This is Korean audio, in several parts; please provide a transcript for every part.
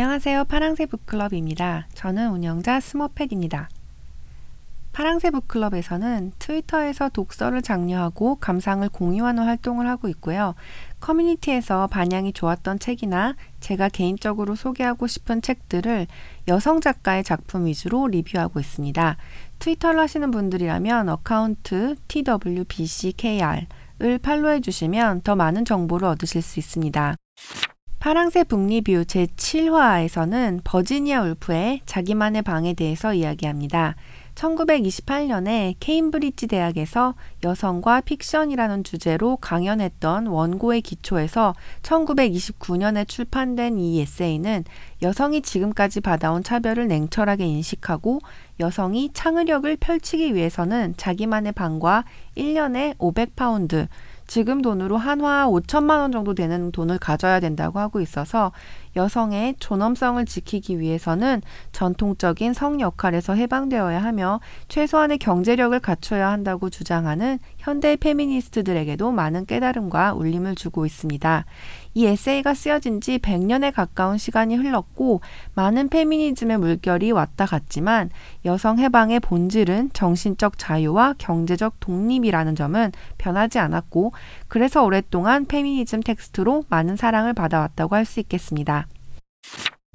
안녕하세요. 파랑새 북클럽입니다. 저는 운영자 스머펫입니다. 파랑새 북클럽에서는 트위터에서 독서를 장려하고 감상을 공유하는 활동을 하고 있고요. 커뮤니티에서 반향이 좋았던 책이나 제가 개인적으로 소개하고 싶은 책들을 여성 작가의 작품 위주로 리뷰하고 있습니다. 트위터를 하시는 분들이라면 account twbckr 을 팔로우해 주시면 더 많은 정보를 얻으실 수 있습니다. 파랑새 북리뷰 제7화에서는 버지니아 울프의 자기만의 방에 대해서 이야기합니다. 1928년에 케임브리지 대학에서 여성과 픽션이라는 주제로 강연했던 원고의 기초에서 1929년에 출판된 이 에세이는 여성이 지금까지 받아온 차별을 냉철하게 인식하고 여성이 창의력을 펼치기 위해서는 자기만의 방과 1년에 500파운드, 지금 돈으로 한화 5천만 원 정도 되는 돈을 가져야 된다고 하고 있어서 여성의 존엄성을 지키기 위해서는 전통적인 성 역할에서 해방되어야 하며 최소한의 경제력을 갖춰야 한다고 주장하는 현대 페미니스트들에게도 많은 깨달음과 울림을 주고 있습니다. 이 에세이가 쓰여진 지 100년에 가까운 시간이 흘렀고 많은 페미니즘의 물결이 왔다 갔지만 여성 해방의 본질은 정신적 자유와 경제적 독립이라는 점은 변하지 않았고 그래서 오랫동안 페미니즘 텍스트로 많은 사랑을 받아왔다고 할 수 있겠습니다.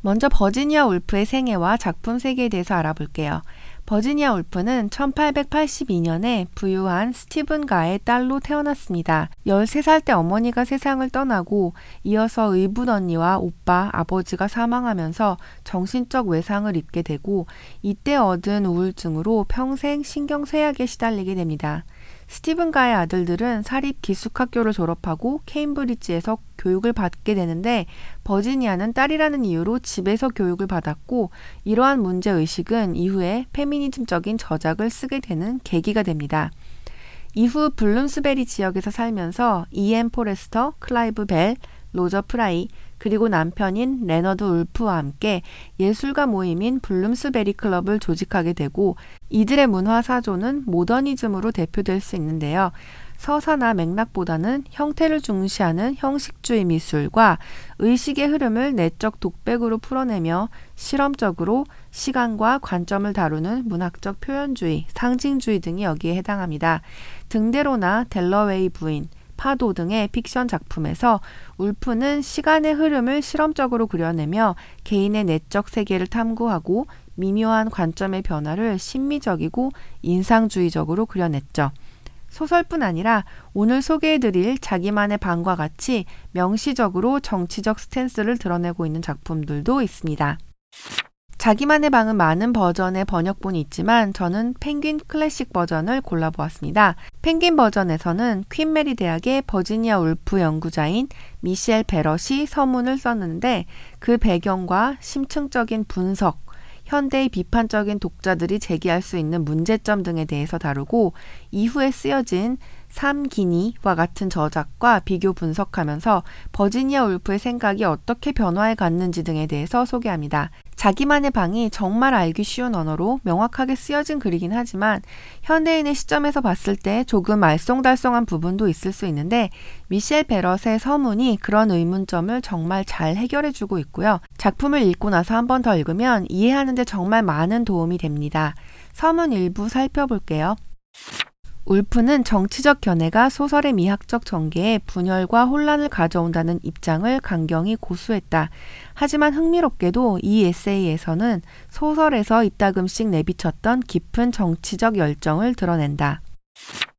먼저 버지니아 울프의 생애와 작품 세계에 대해서 알아볼게요. 버지니아 울프는 1882년에 부유한 스티븐 가의 딸로 태어났습니다. 13살 때 어머니가 세상을 떠나고 이어서 의붓 언니와 오빠, 아버지가 사망하면서 정신적 외상을 입게 되고 이때 얻은 우울증으로 평생 신경쇠약에 시달리게 됩니다. 스티븐 가의 아들들은 사립 기숙학교를 졸업하고 케임브리지에서 교육을 받게 되는데 버지니아는 딸이라는 이유로 집에서 교육을 받았고 이러한 문제 의식은 이후에 페미니즘적인 저작을 쓰게 되는 계기가 됩니다. 이후 블룸스베리 지역에서 살면서 이엠 포레스터, 클라이브 벨, 로저 프라이, 그리고 남편인 레너드 울프와 함께 예술가 모임인 블룸스베리 클럽을 조직하게 되고 이들의 문화 사조는 모더니즘으로 대표될 수 있는데요. 서사나 맥락보다는 형태를 중시하는 형식주의 미술과 의식의 흐름을 내적 독백으로 풀어내며 실험적으로 시간과 관점을 다루는 문학적 표현주의, 상징주의 등이 여기에 해당합니다. 등대로나 델러웨이 부인, 파도 등의 픽션 작품에서 울프는 시간의 흐름을 실험적으로 그려내며 개인의 내적 세계를 탐구하고 미묘한 관점의 변화를 심미적이고 인상주의적으로 그려냈죠. 소설뿐 아니라 오늘 소개해드릴 자기만의 방과 같이 명시적으로 정치적 스탠스를 드러내고 있는 작품들도 있습니다. 자기만의 방은 많은 버전의 번역본이 있지만 저는 펭귄 클래식 버전을 골라보았습니다. 펭귄 버전에서는 퀸 메리 대학의 버지니아 울프 연구자인 미셸 베럿이 서문을 썼는데 그 배경과 심층적인 분석, 현대의 비판적인 독자들이 제기할 수 있는 문제점 등에 대해서 다루고 이후에 쓰여진 삼기니와 같은 저작과 비교 분석하면서 버지니아 울프의 생각이 어떻게 변화해 갔는지 등에 대해서 소개합니다. 자기만의 방이 정말 알기 쉬운 언어로 명확하게 쓰여진 글이긴 하지만 현대인의 시점에서 봤을 때 조금 알쏭달쏭한 부분도 있을 수 있는데 미셸 베럿의 서문이 그런 의문점을 정말 잘 해결해주고 있고요. 작품을 읽고 나서 한 번 더 읽으면 이해하는데 정말 많은 도움이 됩니다. 서문 일부 살펴볼게요. 울프는 정치적 견해가 소설의 미학적 전개에 분열과 혼란을 가져온다는 입장을 강경히 고수했다. 하지만 흥미롭게도 이 에세이에서는 소설에서 이따금씩 내비쳤던 깊은 정치적 열정을 드러낸다.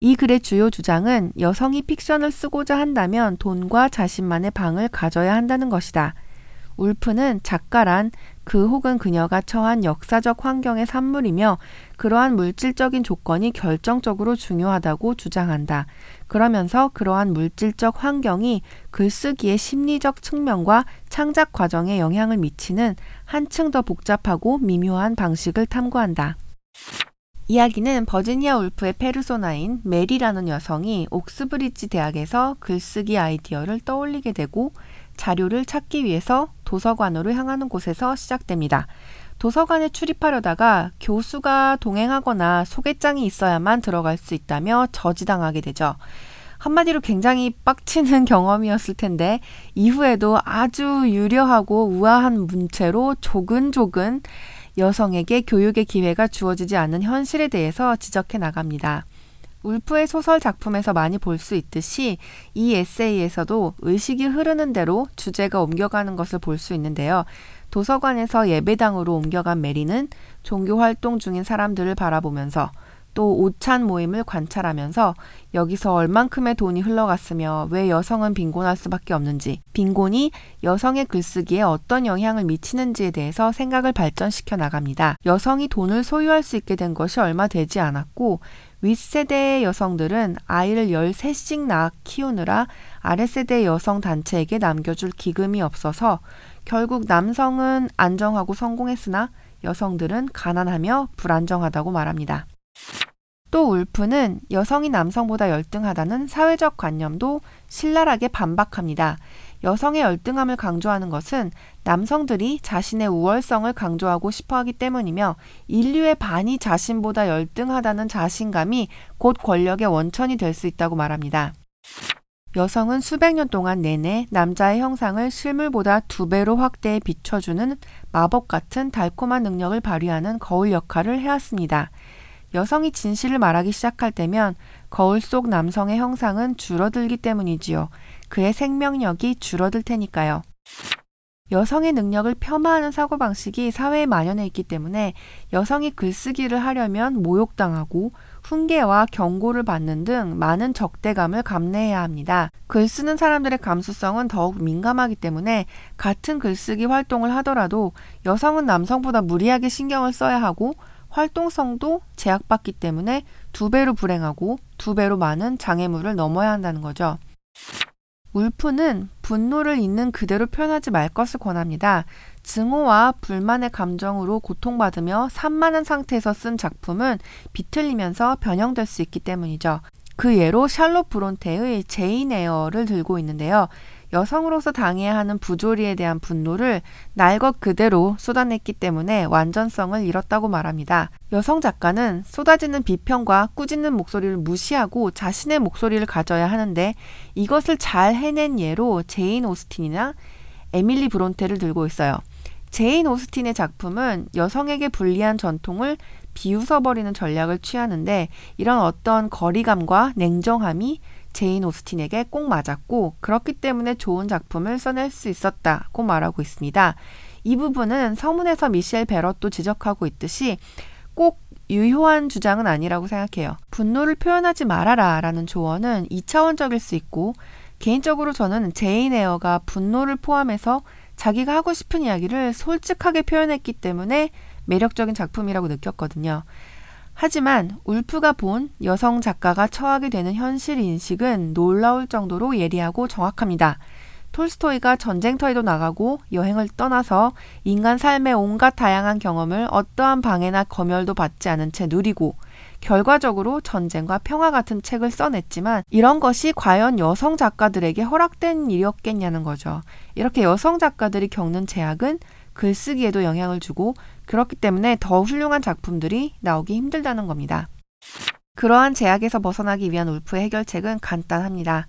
이 글의 주요 주장은 여성이 픽션을 쓰고자 한다면 돈과 자신만의 방을 가져야 한다는 것이다. 울프는 작가란 그 혹은 그녀가 처한 역사적 환경의 산물이며 그러한 물질적인 조건이 결정적으로 중요하다고 주장한다. 그러면서 그러한 물질적 환경이 글쓰기의 심리적 측면과 창작 과정에 영향을 미치는 한층 더 복잡하고 미묘한 방식을 탐구한다. 이야기는 버지니아 울프의 페르소나인 메리라는 여성이 옥스브리지 대학에서 글쓰기 아이디어를 떠올리게 되고 자료를 찾기 위해서 도서관으로 향하는 곳에서 시작됩니다. 도서관에 출입하려다가 교수가 동행하거나 소개장이 있어야만 들어갈 수 있다며 저지당하게 되죠. 한마디로 굉장히 빡치는 경험이었을 텐데 이후에도 아주 유려하고 우아한 문체로 조근조근 여성에게 교육의 기회가 주어지지 않는 현실에 대해서 지적해 나갑니다. 울프의 소설 작품에서 많이 볼 수 있듯이 이 에세이에서도 의식이 흐르는 대로 주제가 옮겨가는 것을 볼 수 있는데요. 도서관에서 예배당으로 옮겨간 메리는 종교 활동 중인 사람들을 바라보면서 또 오찬 모임을 관찰하면서 여기서 얼만큼의 돈이 흘러갔으며 왜 여성은 빈곤할 수밖에 없는지, 빈곤이 여성의 글쓰기에 어떤 영향을 미치는지에 대해서 생각을 발전시켜 나갑니다. 여성이 돈을 소유할 수 있게 된 것이 얼마 되지 않았고, 윗세대의 여성들은 아이를 13씩 낳아 키우느라 아랫세대 여성 단체에게 남겨줄 기금이 없어서 결국 남성은 안정하고 성공했으나 여성들은 가난하며 불안정하다고 말합니다. 또 울프는 여성이 남성보다 열등하다는 사회적 관념도 신랄하게 반박합니다. 여성의 열등함을 강조하는 것은 남성들이 자신의 우월성을 강조하고 싶어 하기 때문이며 인류의 반이 자신보다 열등하다는 자신감이 곧 권력의 원천이 될 수 있다고 말합니다. 여성은 수백 년 동안 내내 남자의 형상을 실물보다 두 배로 확대해 비춰주는 마법 같은 달콤한 능력을 발휘하는 거울 역할을 해왔습니다. 여성이 진실을 말하기 시작할 때면 거울 속 남성의 형상은 줄어들기 때문이지요. 그의 생명력이 줄어들 테니까요. 여성의 능력을 폄하하는 사고방식이 사회에 만연해 있기 때문에 여성이 글쓰기를 하려면 모욕당하고 훈계와 경고를 받는 등 많은 적대감을 감내해야 합니다. 글 쓰는 사람들의 감수성은 더욱 민감하기 때문에 같은 글쓰기 활동을 하더라도 여성은 남성보다 무리하게 신경을 써야 하고 활동성도 제약받기 때문에 두 배로 불행하고 두 배로 많은 장애물을 넘어야 한다는 거죠. 울프는 분노를 있는 그대로 표현하지 말 것을 권합니다. 증오와 불만의 감정으로 고통받으며 산만한 상태에서 쓴 작품은 비틀리면서 변형될 수 있기 때문이죠. 그 예로 샬롯 브론테의 제인 에어를 들고 있는데요. 여성으로서 당해야 하는 부조리에 대한 분노를 날 것 그대로 쏟아냈기 때문에 완전성을 잃었다고 말합니다. 여성 작가는 쏟아지는 비평과 꾸짖는 목소리를 무시하고 자신의 목소리를 가져야 하는데 이것을 잘 해낸 예로 제인 오스틴이나 에밀리 브론테를 들고 있어요. 제인 오스틴의 작품은 여성에게 불리한 전통을 비웃어버리는 전략을 취하는데 이런 어떤 거리감과 냉정함이 제인 오스틴에게 꼭 맞았고 그렇기 때문에 좋은 작품을 써낼 수 있었다고 말하고 있습니다. 이 부분은 서문에서 미셸 베럿도 지적하고 있듯이 꼭 유효한 주장은 아니라고 생각해요. 분노를 표현하지 말아라 라는 조언은 2차원적일 수 있고 개인적으로 저는 제인 에어가 분노를 포함해서 자기가 하고 싶은 이야기를 솔직하게 표현했기 때문에 매력적인 작품이라고 느꼈거든요. 하지만 울프가 본 여성 작가가 처하게 되는 현실 인식은 놀라울 정도로 예리하고 정확합니다. 톨스토이가 전쟁터에도 나가고 여행을 떠나서 인간 삶의 온갖 다양한 경험을 어떠한 방해나 검열도 받지 않은 채 누리고 결과적으로 전쟁과 평화 같은 책을 써냈지만 이런 것이 과연 여성 작가들에게 허락된 일이었겠냐는 거죠. 이렇게 여성 작가들이 겪는 제약은 글쓰기에도 영향을 주고 그렇기 때문에 더 훌륭한 작품들이 나오기 힘들다는 겁니다. 그러한 제약에서 벗어나기 위한 울프의 해결책은 간단합니다.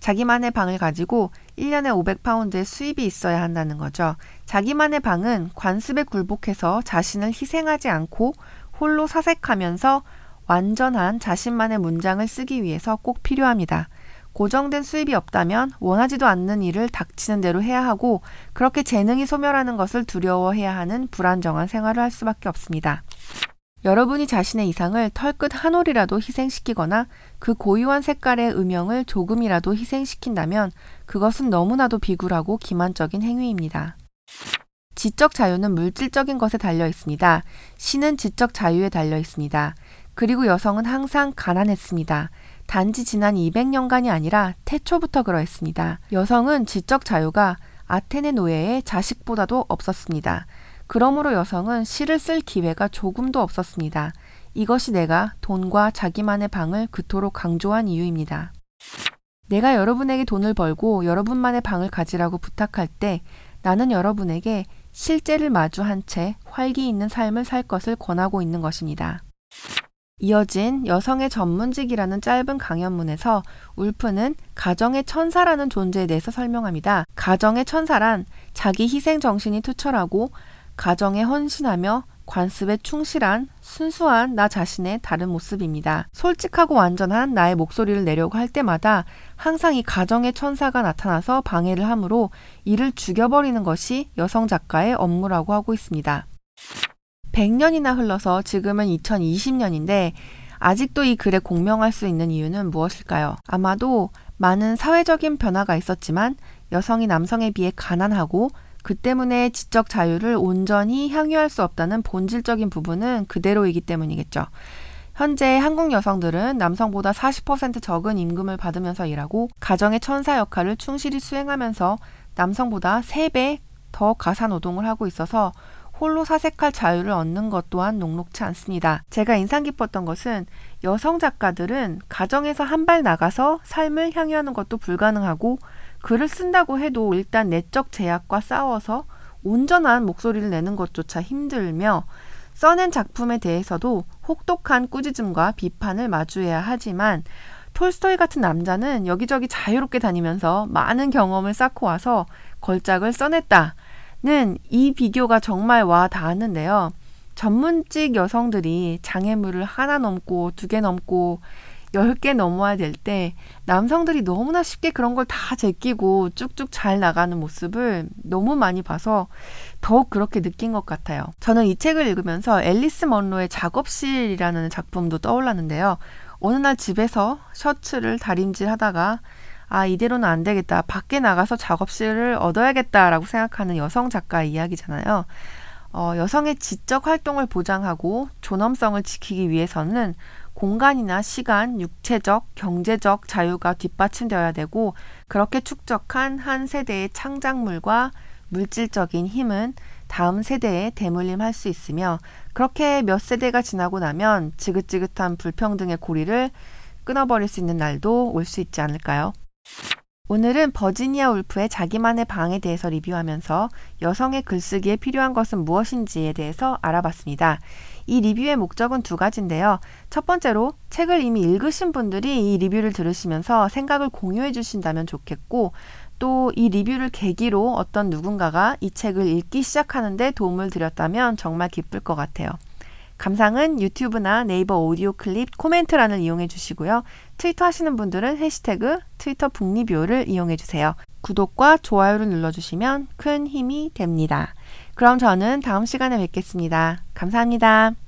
자기만의 방을 가지고 1년에 500파운드의 수입이 있어야 한다는 거죠. 자기만의 방은 관습에 굴복해서 자신을 희생하지 않고 홀로 사색하면서 완전한 자신만의 문장을 쓰기 위해서 꼭 필요합니다. 고정된 수입이 없다면 원하지도 않는 일을 닥치는 대로 해야 하고 그렇게 재능이 소멸하는 것을 두려워해야 하는 불안정한 생활을 할 수밖에 없습니다. 여러분이 자신의 이상을 털끝 한 올이라도 희생시키거나 그 고유한 색깔의 음영을 조금이라도 희생시킨다면 그것은 너무나도 비굴하고 기만적인 행위입니다. 지적 자유는 물질적인 것에 달려 있습니다. 신은 지적 자유에 달려 있습니다. 그리고 여성은 항상 가난했습니다. 단지 지난 200년간이 아니라 태초부터 그러했습니다. 여성은 지적 자유가 아테네 노예의 자식보다도 없었습니다. 그러므로 여성은 시를 쓸 기회가 조금도 없었습니다. 이것이 내가 돈과 자기만의 방을 그토록 강조한 이유입니다. 내가 여러분에게 돈을 벌고 여러분만의 방을 가지라고 부탁할 때 나는 여러분에게 실제를 마주한 채 활기 있는 삶을 살 것을 권하고 있는 것입니다. 이어진 여성의 전문직이라는 짧은 강연문에서 울프는 가정의 천사라는 존재에 대해서 설명합니다. 가정의 천사란 자기 희생 정신이 투철하고 가정에 헌신하며 관습에 충실한 순수한 나 자신의 다른 모습입니다. 솔직하고 완전한 나의 목소리를 내려고 할 때마다 항상 이 가정의 천사가 나타나서 방해를 하므로 이를 죽여버리는 것이 여성 작가의 업무라고 하고 있습니다. 100년이나 흘러서 지금은 2020년인데 아직도 이 글에 공명할 수 있는 이유는 무엇일까요? 아마도 많은 사회적인 변화가 있었지만 여성이 남성에 비해 가난하고 그 때문에 지적 자유를 온전히 향유할 수 없다는 본질적인 부분은 그대로이기 때문이겠죠. 현재 한국 여성들은 남성보다 40% 적은 임금을 받으면서 일하고 가정의 천사 역할을 충실히 수행하면서 남성보다 3배 더 가사 노동을 하고 있어서 홀로 사색할 자유를 얻는 것 또한 녹록치 않습니다. 제가 인상 깊었던 것은 여성 작가들은 가정에서 한 발 나가서 삶을 향유하는 것도 불가능하고 글을 쓴다고 해도 일단 내적 제약과 싸워서 온전한 목소리를 내는 것조차 힘들며 써낸 작품에 대해서도 혹독한 꾸짖음과 비판을 마주해야 하지만 톨스토이 같은 남자는 여기저기 자유롭게 다니면서 많은 경험을 쌓고 와서 걸작을 써냈다 는이 비교가 정말 와 닿았는데요. 전문직 여성들이 장애물을 하나 넘고 두 개 넘고 10개 넘어야 될 때 남성들이 너무나 쉽게 그런 걸 다 제끼고 쭉쭉 잘 나가는 모습을 너무 많이 봐서 더욱 그렇게 느낀 것 같아요. 저는 이 책을 읽으면서 앨리스 먼로의 작업실이라는 작품도 떠올랐는데요. 어느 날 집에서 셔츠를 다림질 하다가 아, 이대로는 안 되겠다. 밖에 나가서 작업실을 얻어야겠다라고 생각하는 여성 작가 이야기잖아요. 어, 여성의 지적 활동을 보장하고 존엄성을 지키기 위해서는 공간이나 시간, 육체적, 경제적 자유가 뒷받침되어야 되고 그렇게 축적한 한 세대의 창작물과 물질적인 힘은 다음 세대에 대물림할 수 있으며 그렇게 몇 세대가 지나고 나면 지긋지긋한 불평등의 고리를 끊어버릴 수 있는 날도 올 수 있지 않을까요? 오늘은 버지니아 울프의 자기만의 방에 대해서 리뷰하면서 여성의 글쓰기에 필요한 것은 무엇인지에 대해서 알아봤습니다. 이 리뷰의 목적은 두 가지인데요. 첫 번째로 책을 이미 읽으신 분들이 이 리뷰를 들으시면서 생각을 공유해 주신다면 좋겠고 또 이 리뷰를 계기로 어떤 누군가가 이 책을 읽기 시작하는데 도움을 드렸다면 정말 기쁠 것 같아요. 감상은 유튜브나 네이버 오디오 클립 코멘트란을 이용해 주시고요. 트위터 하시는 분들은 해시태그 트위터 북리뷰를 이용해 주세요. 구독과 좋아요를 눌러주시면 큰 힘이 됩니다. 그럼 저는 다음 시간에 뵙겠습니다. 감사합니다.